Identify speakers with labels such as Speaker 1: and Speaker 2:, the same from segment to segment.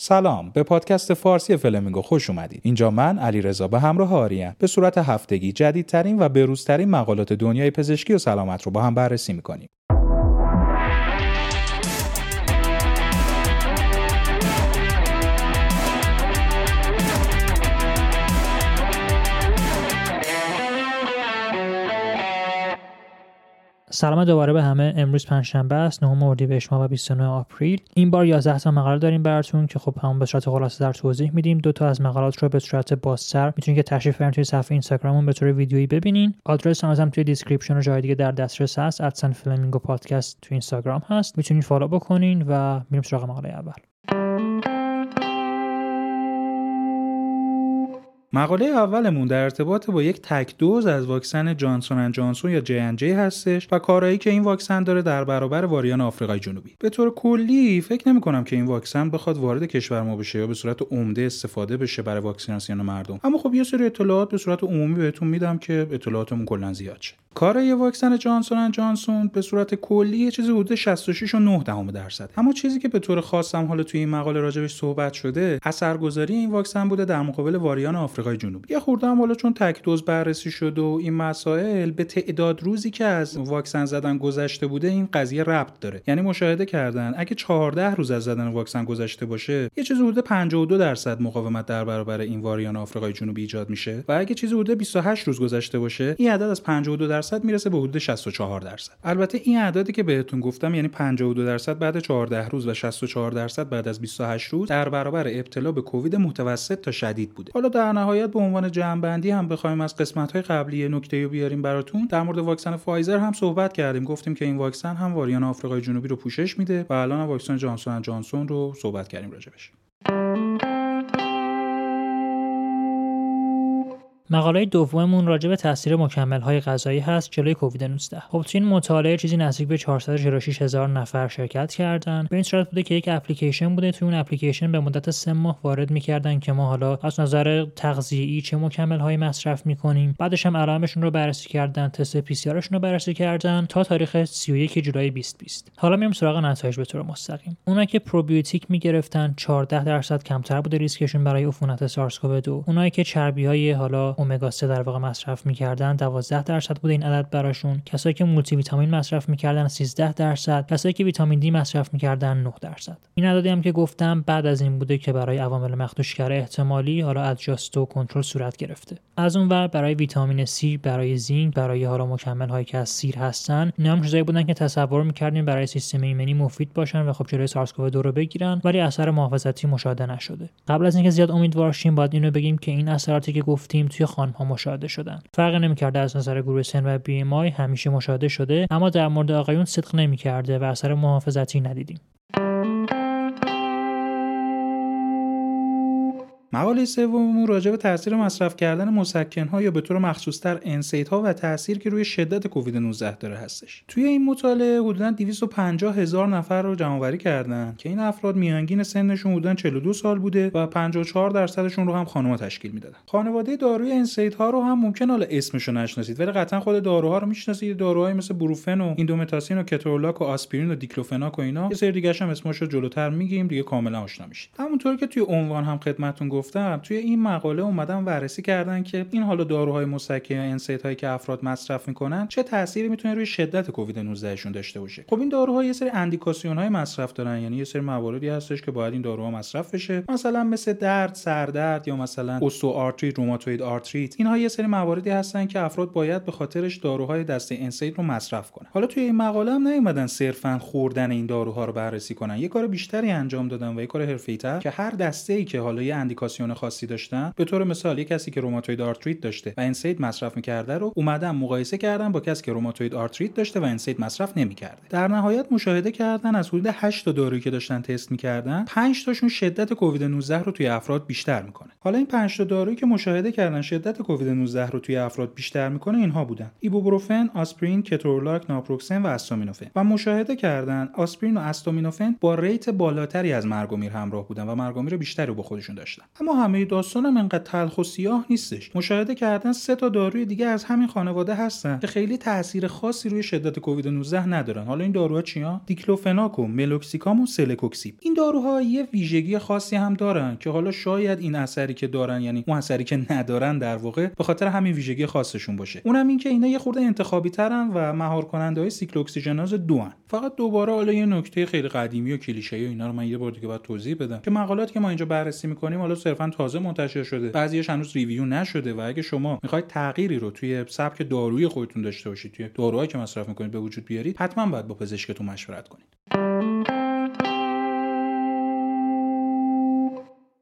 Speaker 1: سلام. به پادکست فارسی فلمینگو خوش اومدید اینجا من علی رضا به همراه آریم. به صورت هفتگی جدیدترین و بروزترین مقالات دنیای پزشکی و سلامت رو با هم بررسی می‌کنیم.
Speaker 2: سلام دوباره به همه. امروز پنجشنبه است 9 اردیبهشت ماه و 29 April. این بار 11 تا مقاله داریم براتون که خب همون به صورت خلاصه در توضیح میدیم. دو تا از مقالات رو به صورت بازتر می‌تونید که تشریف بیارین توی صفحه اینستاگراممون به طور ویدیویی ببینین. آدرس هم توی description و جای دیگه در دسترس هست. at sign فلمینگو پادکست توی اینستاگرام هست. می‌تونید follow بکنین و میریم سراغ مقاله اول.
Speaker 1: مقاله اولمون در ارتباط با یک تک دوز از واکسن Johnson and Johnson یا J J هستش و کارایی که این واکسن داره در برابر variant آفریقای جنوبی. به طور کلی فکر نمی کنم که این واکسن بخواد وارد کشور ما بشه یا به صورت عمده استفاده بشه برای واکسیناسیون مردم. اما خب یه سری اطلاعات به صورت عمومی بهتون میدم که اطلاعاتمون کلا زیاد شه. کارایی واکسن Johnson and Johnson به صورت کلی یه چیزی حدود 66 و 9 دهم درصد. اما چیزی که به طور خاصم حالا توی این مقاله راجبش صحبت شده اثرگذاری این واکسن بوده در مقابل variant آفریقای جنوبی. یه خورده هم حالا چون تک دوز بررسی شده و این مسائل به تعداد روزی که از واکسن زدن گذشته بوده این قضیه ربط داره. یعنی مشاهده کردن اگه 14 روز از زدن واکسن گذشته باشه یه چیزی حدود 52 درصد مقاومت در برابر این واریان آفریقای جنوبی ایجاد میشه. و اگه چیزی حدود 28 روز گذشته باشه این عدد از 52 درصد می‌رسه به حدود 64 درصد. البته این اعدادی که بهتون گفتم یعنی 52 درصد بعد 14 روز و 64 درصد بعد از 28 روز در برابر ابتلا به کووید متوسط تا شدید بوده. حالا در نهایت به عنوان جمعبندی هم بخوایم از قسمت های قبلی نکته رو بیاریم براتون. در مورد واکسن فایزر هم صحبت کردیم. گفتیم که این واکسن هم واریان آفریقای جنوبی رو پوشش میده و الان واکسن جانسون جانسون رو صحبت کردیم راجبش
Speaker 2: مقاله دوممون راجع به تاثیر مکمل های غذایی هست جلوی کووید 19 خب تو این مطالعه چیزی نزدیک به 446 هزار نفر شرکت کردن. به این صورت بوده که یک اپلیکیشن بوده. توی اون اپلیکیشن به مدت سه ماه وارد می‌کردن که ما حالا از نظر تغذیه‌ای چه مکمل هایی مصرف می‌کنیم. بعدش هم علائمشون رو بررسی کردن تست PCR رو بررسی کردن تا تاریخ 31 جولای 2020 حالا میریم سراغ نتایج به طور مستقیم. اونا که پروبیوتیک می‌گرفتن 14 درصد کمتر بوده ریسکشون برای عفونت سارس کوو 2 اونایی که چربی های حالا امگا 3 در واقع مصرف می‌کردن 12 درصد بوده این عدد براشون. کسایی که مولتی ویتامین مصرف می‌کردن 13 درصد کسایی که ویتامین دی مصرف می‌کردن 9 درصد. این عددی هم که گفتم بعد از این بوده که برای عوامل مخدوشگر احتمالی حالا ادجاست و کنترل صورت گرفته. از اون ور برای ویتامین C برای زینک برای حالا مکمل هایی که از سیر هستن اینا هم چیزایی بودن که تصور می‌کردیم برای سیستم ایمنی مفید باشن و خب جلوی سارس 2 رو بگیرن ولی اثر محافظتی مشاهده نشده. قبل از اینکه زیاد امیدوار شیم باید اینو بگیم که این اثراتی که گفتیم توی خانم مشاهده شدن. فرق نمی‌کرده از نظر گروه سن و بی ام همیشه مشاهده شده اما در مورد آقایون صدق نمی‌کرده و اثر محافظتی ندیدیم.
Speaker 1: مقاله سوممون راجع به تاثیر مصرف کردن مسکن ها یا به طور مخصوصتر انسید ها و تاثیر که روی شدت کووید 19 داره هستش. توی این مطالعه حدودا 250 هزار نفر رو جمع کردن که این افراد میانگین سنشون حدودا 42 سال بوده و 54 درصدشون رو هم خانوما تشکیل می‌دادن. خانواده داروی انسید ها رو هم ممکن حالا اسمشو نشناسید ولی قطعا خود داروها رو می‌شناسید. داروهایی مثل بروفن و ایندومتاسین و کترولاک و آسپرین و دیکلوفناک و اینا. یه سری دیگه هم اسمشو جلوتر میگیم دیگه کاملا آشنا میشید. همونطور که توی عنوان هم خدمتتون گفتم توی این مقاله اومدن بررسی کردن که این حالا داروهای مسکن یا انسید هایی که افراد مصرف می‌کنن چه تأثیری می‌تونه روی شدت کووید 19 شون داشته باشه. خب این داروها یه سری اندیکاسیون های مصرف دارن یعنی یه سری مواردی هستش که باید این داروها مصرف بشه. مثلا مثل درد سردرد یا مثلا آرتریت روماتوید آرتریت اینها یه سری مواردی هستن که افراد باید به خاطرش داروهای دسته انسید رو مصرف کنن. حالا توی این مقاله هم نیومدن صرفا خوردن این داروها رو بررسی کنن. یه کار بیشتری انجام دادن و یه کار حرفه‌ای‌تر که هر دسته ای که حالا یه اندیکاسیون خاصی داشتن به طور مثال یه کسی که روماتوید آرتریت داشته و انسید مصرف می‌کرده رو اومدن مقایسه کردن با کسی که روماتوید آرتریت داشته و انسید مصرف نمی‌کرده. در نهایت مشاهده کردن از حدود 8 تا دارویی که داشتن تست می‌کردن 5 تاشون شدت کووید 19 رو توی افراد بیشتر می‌کنه. حالا این 5 تا دارویی که مشاهده کردن شدت کووید 19 رو توی افراد بیشتر می‌کنه اینها بودن. ایبوپروفن آسپرین کترولاک ناپروکسن و استامینوفن و مشاهده کردن آسپرین و استامینوفن با rate بالاتری از مرگ و میر همراه بودن و مرگ و میر بیشتری با خودشون داشتن. اما همه داستانم انقدر تلخ و سیاه نیستش. مشاهده کردن سه تا داروی دیگه از همین خانواده هستن که خیلی تاثیر خاصی روی شدت کووید 19 ندارن. حالا این داروها چیا دیکلوفناک و ملوکسیکام و سلکوکسیب. این داروها یه ویژگی خاصی هم دارن که حالا شاید این اثری که دارن یعنی اون اثری که ندارن در واقع به خاطر همین ویژگی خاصشون باشه. اونم این که اینا یه خورده انتخابی ترن و مهار کننده های سیکلوکسیژناز دو هن. فقط دوباره حالا یه نکته خیلی قدیمی و کلیشه‌ای و اینا رو من یه بار دیگه باید توضیح بدم که مقالاتی که ما اینجا بررسی می‌کنیم حالا صرفا تازه منتشر شده. بعضیش هنوز review نشده و اگه شما می‌خواید تغییری رو توی سبک دارویی خودتون داشته باشید توی داروهایی که مصرف می‌کنید به وجود بیارید حتما باید با پزشکتون مشورت کنید.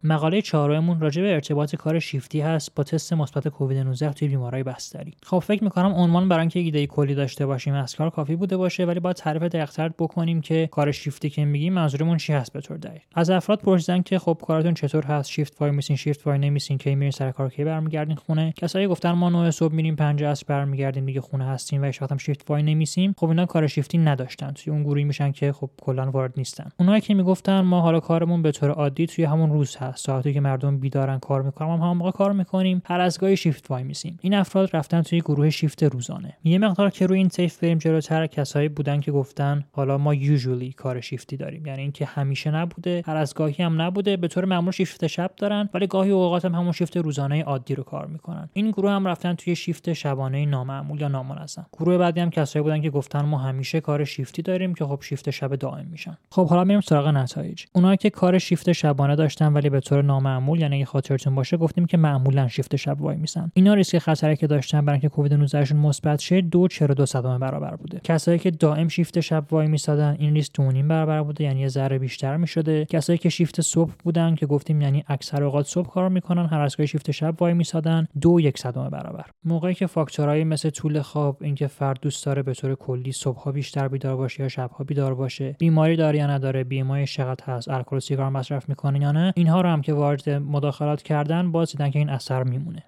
Speaker 2: مقاله چهارممون راجع به ارتباط کار شیفتی هست با تست مثبت کووید 19 توی بیمارای بستری. خب فکر می‌کنم عنوان برای اینکه ایده کلی داشته باشیم از کار کافی بوده باشه ولی باید تعریف دقیق‌تر بکنیم که کار شیفتی که میگیم منظورمون چی هست به طور دقیق. از افراد پرسیدن که خب کارتون چطور هست؟ شیفت وای میسین شیفت وای نمیسین؟ کی میرین سر کار؟ کی برمیگردین خونه؟ کسایی گفتن ما 9 صبح میریم 5 عصر برمیگردیم دیگه خونه هستیم و هیچ شیفت وای نمیسیم. خب اینا کار شیفتی نداشتن. توی اون گروهی میشن که خب کلا وارد نیستن. اونایی که می‌گفتن ما حالا کارمون به طور عادی توی همون روز هست. ساعتی که مردم بیدارن کار می‌کنن هم موقع کار می‌کنیم. هر از گاهی شیفت وای میسیم. این افراد رفتن توی گروه شیفت روزانه. یه مقدار که روی این طیف بریم جلوتر کسایی بودن که گفتن حالا ما یوزولی کار شیفتی داریم. یعنی اینکه همیشه نبوده هر از گاهی هم نبوده به طور معمول شیفت شب دارن ولی گاهی اوقات هم همون شیفت روزانه عادی رو کار می‌کنن. این گروه هم رفتن توی شیفت شبانه نامعمول یا نامنظم. گروه بعدی هم کسایی بودن که گفتن ما همیشه کار شیفتی داریم که خب شیفت شب دائم میشن. خب حالا میریم سراغ نتایج. اونایی که کار شیفت شبانه داشتن ولی به طور نامعمول یعنی خاطرتون باشه گفتیم که معمولا شیفت شب وای میسن. اینا ریسک خطری که داشتن برای اینکه کووید 19 شون مثبت شه دو چرا دو صدم برابر بوده. کسایی که دائم شیفت شب وای میسادن این ریسک دو نیم برابر بوده یعنی یه ذره بیشتر می‌شده. کسایی که شیفت صبح بودن که گفتیم یعنی اکثر اوقات صبح کار می‌کنن هر از شیفت شب وای میسادن دو یک صدم برابر. موقعی که فاکتورهای مثل طول خواب اینکه فرد دوست داره به طور کلی صبحها بیشتر بیدار باشه یا شبها بیدار باشه بیماری داره یا نداره بیماری چقدر هست الکل سیگار مصرف می‌کنه یا نه اینها رو هم که وارد مداخلات کردن باز دیدن که این اثر میمونه.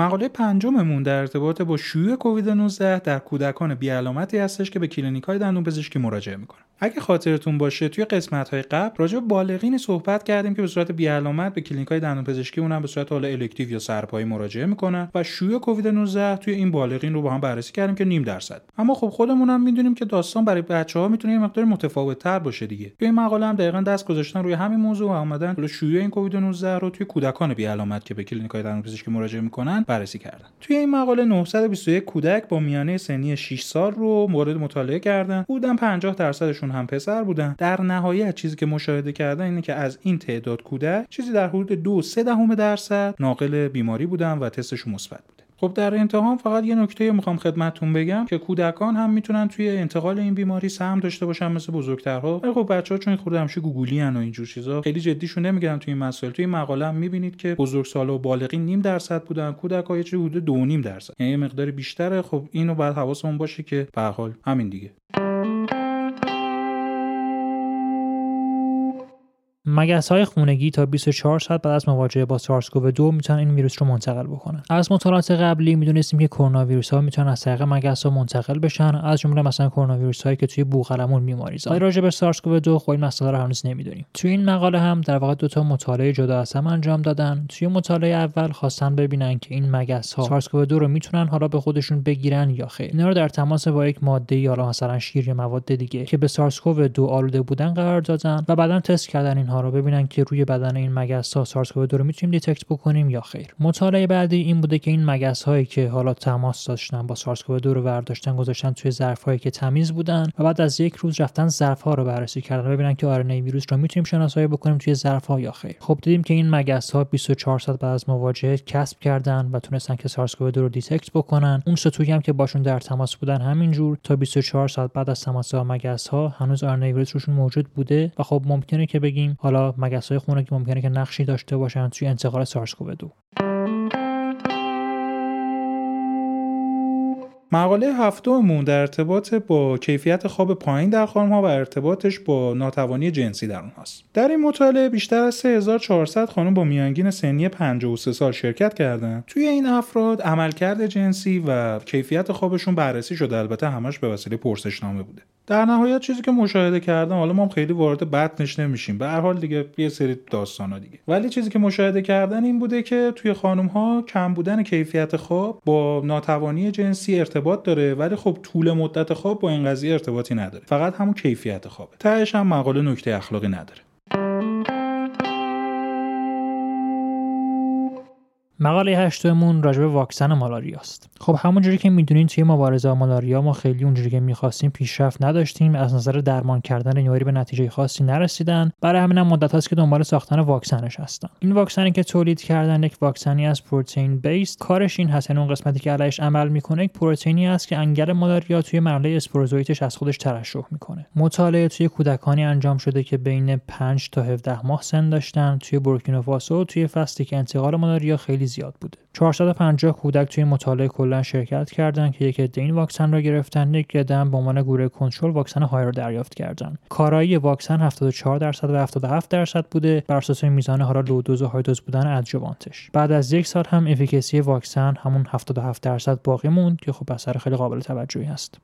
Speaker 1: مقاله پنجممون در ارتباط با شیوع کووید 19 در کودکان بیعلامتی هستش که به کلینیک های دندون پزشکی مراجعه می‌کنن. اگه خاطرتون باشه توی قسمت های قبل راجع به بالغین صحبت کردیم که به صورت بیعلامت به کلینیک های دندون پزشکی اونم به صورت حالا elective یا سرپایی مراجعه می‌کنن و شیوع کووید 19 توی این بالغین رو با هم بررسی کردیم که نیم درصد. اما خب خودمون هم می‌دونیم که داستان برای بچه ها می‌تونه یه مقدار متفاوت تر باشه دیگه. توی این مقاله هم دقیقا دست گذاشتن روی همین موضوع و اومدن شیوع این کووید 19 رو توی کودکان بیعلامت که به کلینیک های دندون پزشکی مراجعه می‌کنن. بررسی کردن. توی این مقاله 921 کودک با میانه سنی 6 سال رو مورد مطالعه کردن. بودن 50 درصدشون هم پسر بودن. در نهایت چیزی که مشاهده کردن اینه که از این تعداد کودک چیزی در حدود دو سه دهم درصد ناقل بیماری بودن و تستشون مثبت بود. خب در انتها فقط یه نکته می‌خوام خدمتتون بگم که کودکان هم می‌تونن توی انتقال این بیماری سهم داشته باشن مثل بزرگترها. ولی خب بچه‌ها چون خورده همیشه گوگلی ان و اینجور چیزا خیلی جدیشون نمی‌گیرن توی این مسائل. توی مقاله هم می‌بینید که بزرگسالا و بالغین نیم درصد بودن کودک‌ها یه چیزی حدود 2.5 درصد. یعنی مقدار بیشتره. خب اینو باید حواسمون باشه که به حال همین دیگه.
Speaker 2: مگس های خونگی تا 24 ساعت بعد از مواجهه با سارس کوو 2 می‌تونن این ویروس رو منتقل بکنن. از مطالعات قبلی می‌دونستیم که کرونا ویروس ها می‌تونن از طریق مگس ها منتقل بشن از جمله مثلا کرونا ویروس هایی که توی بوقلمون بیماری‌زان. ولی راجع به سارس کوو 2 خب این مسئله رو هنوز نمی‌دونیم. توی این مقاله هم در واقع دو تا مطالعه جدا از هم انجام دادن. توی مطالعه اول خواستن ببینن که این مگس ها سارس کوو 2 رو می‌تونن حالا به خودشون بگیرن یا خیر. اینا رو در تماس با یک ماده یا مثلا شیر یا مواد دیگه که به سارس کوو 2 آلوده بودن قرار دادن و بعدا تست کردن اینها رو ببینن که روی بدن این مگس ها سارس کوو رو می‌تونیم detect بکنیم یا خیر. مطالعه بعدی این بوده که این مگس هایی که حالا تماس داشتن با سارس کوو رو برداشتن گذاشتن توی ظرف هایی که تمیز بودن و بعد از یک روز رفتن ظرف ها رو بررسی کردن ببینن که RNA ویروس رو می‌تونیم شناسایی بکنیم توی ظرف ها یا خیر. خب دیدیم که این مگس ها 24 ساعت بعد از مواجهه کسب کردن و تونستن که سارس کوو رو detect بکنن. اون سطوحی هم که باشون در تماس بودن همینجور. تا 24 ساعت بعد از تماس مگس ها هنوز RNA ویروس روشون موجود بوده و خب ممکنه که بگیم حالا مگس های خونگی ممکنه که نقشی داشته باشن توی انتقال سارس کوو 2
Speaker 1: مقاله هفتممون در ارتباط با کیفیت خواب پایین در خانمها و ارتباطش با ناتوانی جنسی در اونهاست. در این مطالعه بیشتر از 3400 خانم با میانگین سنی 53 سال شرکت کردند. توی این افراد عملکرد جنسی و کیفیت خوابشون بررسی شده البته همش به وسیله پرسشنامه بوده. در نهایت چیزی که مشاهده کردم حالا ما خیلی وارد بطنش نمیشیم. به هر حال دیگه یه سری داستانا دیگه. ولی چیزی که مشاهده کردن این بوده که توی خانم ها کم بودن کیفیت خواب با ناتوانی جنسی ارتباط داره ولی خب طول مدت خواب با این قضیه ارتباطی نداره. فقط همون کیفیت خوابه. تهش هم مقاله نکته اخلاقی نداره.
Speaker 2: مقاله هشتمون راجع به واکسن مالاریا است خب همونجوری که می‌دونین توی مبارزه با مالاریا ما خیلی اونجوری که می‌خواستیم پیشرفت نداشتیم از نظر درمان کردن نیاری به نتیجه خاصی نرسیدن. برای همین هم مدت هاست که دنبال ساختن واکسنش هستن. این واکسنی که تولید کردن یک واکسنی از پروتئین بیس کارش این هست. یعنی اون قسمتی که علیش عمل می‌کنه یک پروتئینی است که انگل مالاریا توی مرحله اسپوروزویتش از خودش ترشح می‌کنه. مطالعه توی کودکانی انجام شده که بین 5 تا 17 ماه سن داشتن. توی بورکینافاسو توی فصلی که انتقال مالاریا خیلی زیاد بوده. 450 کودک توی مطالعه کلا شرکت کردند که یک عده این واکسن را گرفتن یک عده به عنوان گروه کنترل واکسن های را دریافت کردند کارایی واکسن 74 درصد و 77 درصد بوده. بر اساس میزان حالا لو دوز و های دوز بودن ادجوانتش بعد از یک سال هم افیکسی واکسن همون 77 درصد باقی موند که خب اثر خیلی قابل توجهی است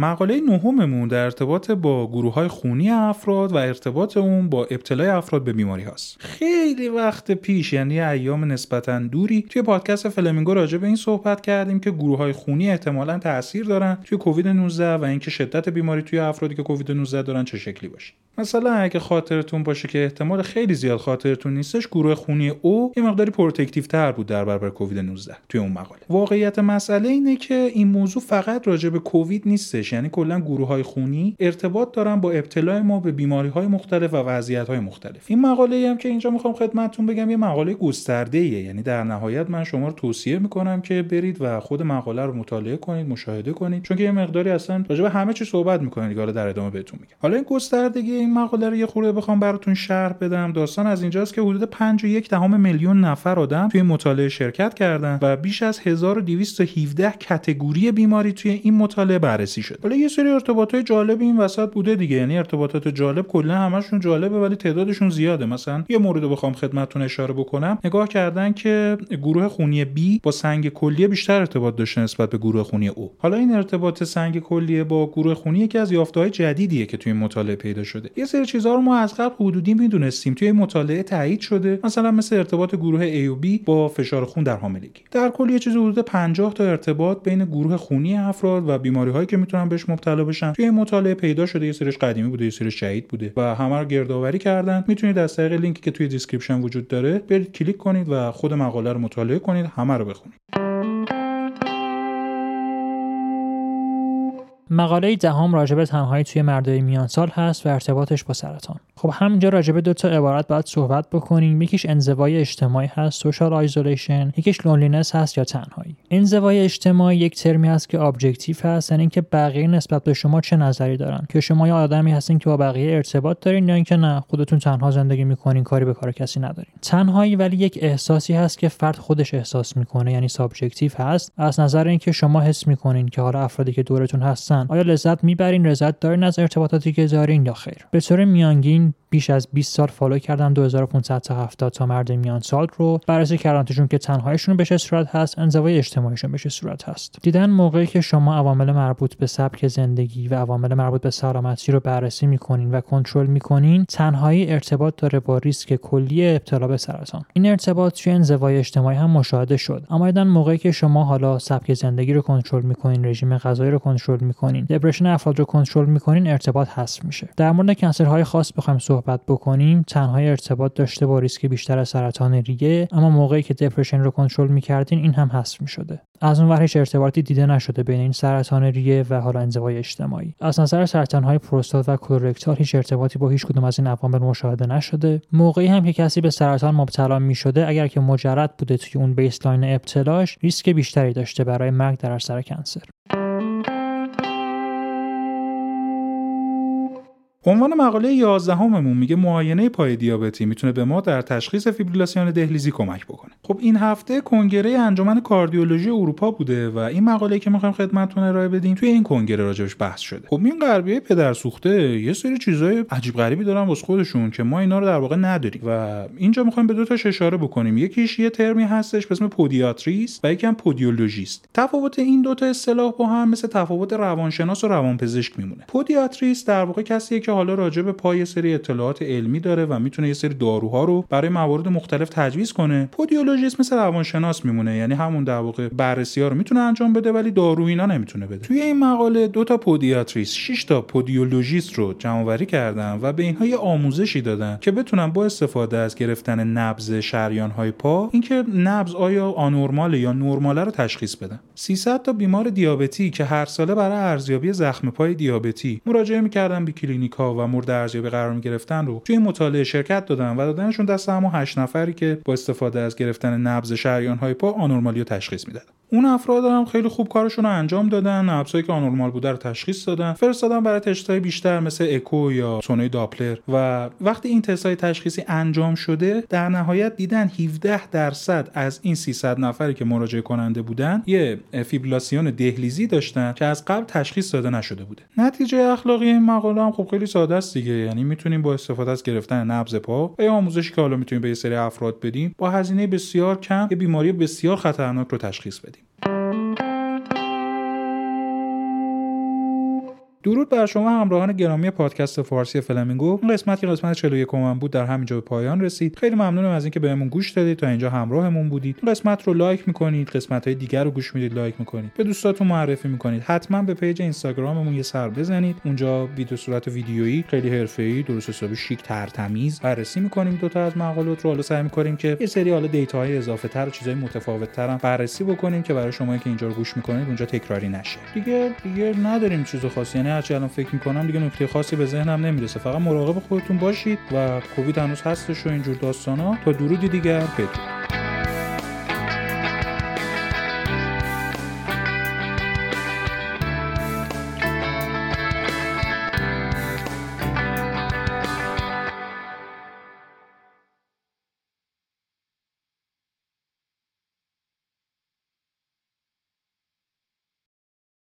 Speaker 1: مقاله نهممون در ارتباط با گروه های خونی افراد و ارتباط اون با ابتلای افراد به بیماری هاست. خیلی وقت پیش یعنی ایام نسبتا دوری توی پادکست فلمینگو راجع به این صحبت کردیم که گروه های خونی احتمالا تاثیر دارن توی کووید 19 و اینکه شدت بیماری توی افرادی که کووید 19 دارن چه شکلی باشه. مثلا اگه خاطرتون باشه که احتمال خیلی زیاد خاطرتون نیستش گروه خونی او یه مقداری protective تر بود در برابر کووید 19 توی اون مقاله. واقعیت مسئله اینه که این موضوع فقط راجع به کووید نیستش یعنی کلا گروه های خونی ارتباط دارن با ابتلای ما به بیماری های مختلف و وضعیت های مختلف. این مقاله هم که اینجا می‌خوام خدمتتون بگم یه مقاله گسترده ایه یعنی در نهایت من شما رو توصیه می‌کنم که برید و خود مقاله رو مطالعه کنید مشاهده کنید چون که یه مقداری اصلا راجع به همه چی صحبت می‌کنید حالا در ادامه بهتون میگم. حالا این گستردگی این مقاله رو یه خورده بخوام براتون شرح بدم. داستان از اینجاست که حدود 5 دهم میلیون نفر آدم توی مطالعه شرکت کردن و بیش از 1217 category بیماری توی این مطالعه بررسی شد. حالا یه سری ارتباطات جالب این وسط بوده دیگه. یعنی ارتباطات جالب کلا همشون جالبه ولی تعدادشون زیاده. مثلا یه مورد رو بخوام خدمتتون اشاره بکنم. نگاه کردن که گروه خونی B با سنگ کلیه بیشتر ارتباط داشته نسبت به گروه خونی O. حالا این ارتباط سنگ کلیه با گروه خونی یکی از یافته‌های جدیدیه که توی مطالعه پیدا شده. یه سری چیزها رو ما از قبل حدودی می‌دونستیم. توی مطالعه تایید شده مثلا مثل ارتباط گروه A و B با فشار خون در حاملگی. در کل یه چیز حدود 50 تا ارتباط بین گروه خونی افراد و بیماری هایی که می‌تونن بهش مبتلا بشن. توی مطالعه پیدا شده یه سریش قدیمی بوده یه سریش جدید بوده و همه رو گردآوری کردن. می‌تونید از طریق لینکی که توی description وجود داره برید کلیک کنید و خود مقاله رو مطالعه کنید همه رو بخونید.
Speaker 2: مقاله دهم راجع به تنهایی توی مردای میان سال هست و ارتباطش با سرطان. خب همینجا راجع به دو تا عبارت باید صحبت بکنیم. یکیش انزوای اجتماعی هست social isolation یکیش loneliness هست یا تنهایی. انزوای اجتماعی یک ترمی هست که objective هست یعنی اینکه بقیه نسبت به شما چه نظری دارن. که شما یا آدمی هستین که با بقیه ارتباط دارین یا اینکه نه خودتون تنها زندگی می‌کنین کاری به کار کسی ندارین. تنهایی ولی یک احساسی هست که فرد خودش احساس می‌کنه یعنی subjective هست. از نظر اینکه شما حس می‌کنین که حالا افرادی که دورتون هستن آیا لذت می‌برین؟ لذت دارین از ارتباطاتی که دارین یا خیر؟ به طور میانگین بیش از 20 سال follow کردن. 2500 تا 70 تا مرد میان سال رو بررسی کردن. که تنهاییشون به چه صورت هست انزوای اجتماعیشون به چه صورت هست. دیدن موقعی که شما عوامل مربوط به سبک زندگی و عوامل مربوط به سلامتی رو بررسی می‌کنین و کنترل می‌کنین تنهایی ارتباط داره با ریسک کلی ابتلا به سرطان. این ارتباط توی انزوای اجتماعی هم مشاهده شد. اما دیدن موقعی که شما حالا سبک زندگی رو کنترل می‌کنین رژیم غذایی رو کنترل می‌کنین depression افراد رو کنترل می‌کنین ارتباط حذف میشه. در مورد cancer های خاص بخوایم صحبت بکنیم تنهایی ارتباط داشته با ریسک بیشتر از سرطان ریه اما موقعی که depression رو کنترل می‌کردین این هم حذف می‌شده. از اون ور هیچ ارتباطی دیده نشده بین این سرطان ریه و حالا انزوای اجتماعی. از نظر سرطان های پروستات و colorectal هیچ ارتباطی با هیچ کدوم از این عوامل مشاهده نشده. موقعی هم که کسی به سرطان مبتلا می‌شده اگر که مجرد بوده توی اون baseline ابتلاش ریسک بیشتری داشته برای مرگ در اثر cancer
Speaker 1: عنوان مقاله 11 اممون میگه معاینه پای دیابتی می‌تونه به ما در تشخیص فیبریلاسیون دهلیزی کمک بکنه. خب این هفته کنگره انجمن کاردیولوژی اروپا بوده و این مقاله که می‌خوایم خدمتتون ارائه بدیم توی این کنگره راجبش بحث شده. خب این غربیه پدر سوخته یه سری چیزای عجیب غریبی دارن واسه خودشون که ما اینا رو در واقع نداریم و اینجا می‌خوایم به دو تا اشاره بکنیم. یکیش یه ترمی هستش به اسم podiatrist و یکی هم podologist. تفاوت این دو تا اصطلاح با هم مثل تفاوت روانشناس و روانپزشک میمونه. podiatrist در واقع کسیه که حالا راجع به پا یه سری اطلاعات علمی داره و می‌تونه یه سری داروها رو برای موارد مختلف تجویز کنه. podologist مثل روانشناس میمونه یعنی همون در واقع بررسی ها رو می‌تونه انجام بده ولی دارو اینا نمی‌تونه بده. توی این مقاله دو تا podiatrist 6 تا podologist رو جمع کردن و به اینها یه آموزشی دادن که بتونن با استفاده از گرفتن نبض شریان های پا اینکه نبض آیا آنورمال یا نرماله رو تشخیص بدن. 300 تا بیمار دیابتی که هر ساله برای ارزیابی زخم پای دیابتی مراجعه می‌کردن به و مورد ارزیابی قرار می‌گرفتن رو توی مطالعه شرکت دادن و دادنشون دست همون 8 نفری که با استفاده از گرفتن نبض شریان های پا آنورمالی رو تشخیص می‌دادن. اون افراد هم خیلی خوب کارشون رو انجام دادن نبضایی که آنورمال بوده رو تشخیص دادن. فرستادن برای تستای بیشتر مثل اکو یا سونای داپلر و وقتی این تستای تشخیصی انجام شده در نهایت دیدن 17 درصد از این 300 نفری که مراجعه کننده بودن یه فیبریلاسیون دهلیزی داشتن که از قبل تشخیص داده نشده بوده. نتیجه اخلاقی این مقاله هم خب خیلی ساده است دیگه. یعنی می‌تونیم با استفاده از گرفتن نبض پا یا آموزشی که حالا می‌تونیم به یه سری افراد بدیم با هزینه بسیار کم یه بیماری بسیار خطرناک رو تشخیص بدیم. درود بر شما همراهان گرامی پادکست فارسی فلامینگو این قسمت که قسمت 41 من بود در همینجا به پایان رسید. خیلی ممنونم از اینکه بهمون گوش دادید. تا اینجا همراهمون بودید. این قسمت رو like می‌کنید. قسمت های دیگر رو گوش می‌دید like می‌کنید. به دوستاتون معرفی می‌کنید. حتما به page اینستاگراممون یه سر بزنید. اونجا ویدیو صورت ویدیویی خیلی حرفه‌ای درست حسابی شیک ترتمیز بررسی می‌کنیم دو تا از مقالات رو. حالا سعی می‌کنیم که یه سری حالا data های اضافه تر و چیزای متفاوت تر هم بررسی بکنیم که برای شما که اینجا رو گوش می‌کنید اونجا تکراری نشه. دیگه دیگه نداریم چیز خاصی یعنی هرچی الان فکر می‌کنم دیگه نکته خاصی به ذهنم نمی‌رسه. فقط مراقب خودتون باشید و کووید هنوز هستش و اینجور داستانا. تا درودی دیگر بدرود.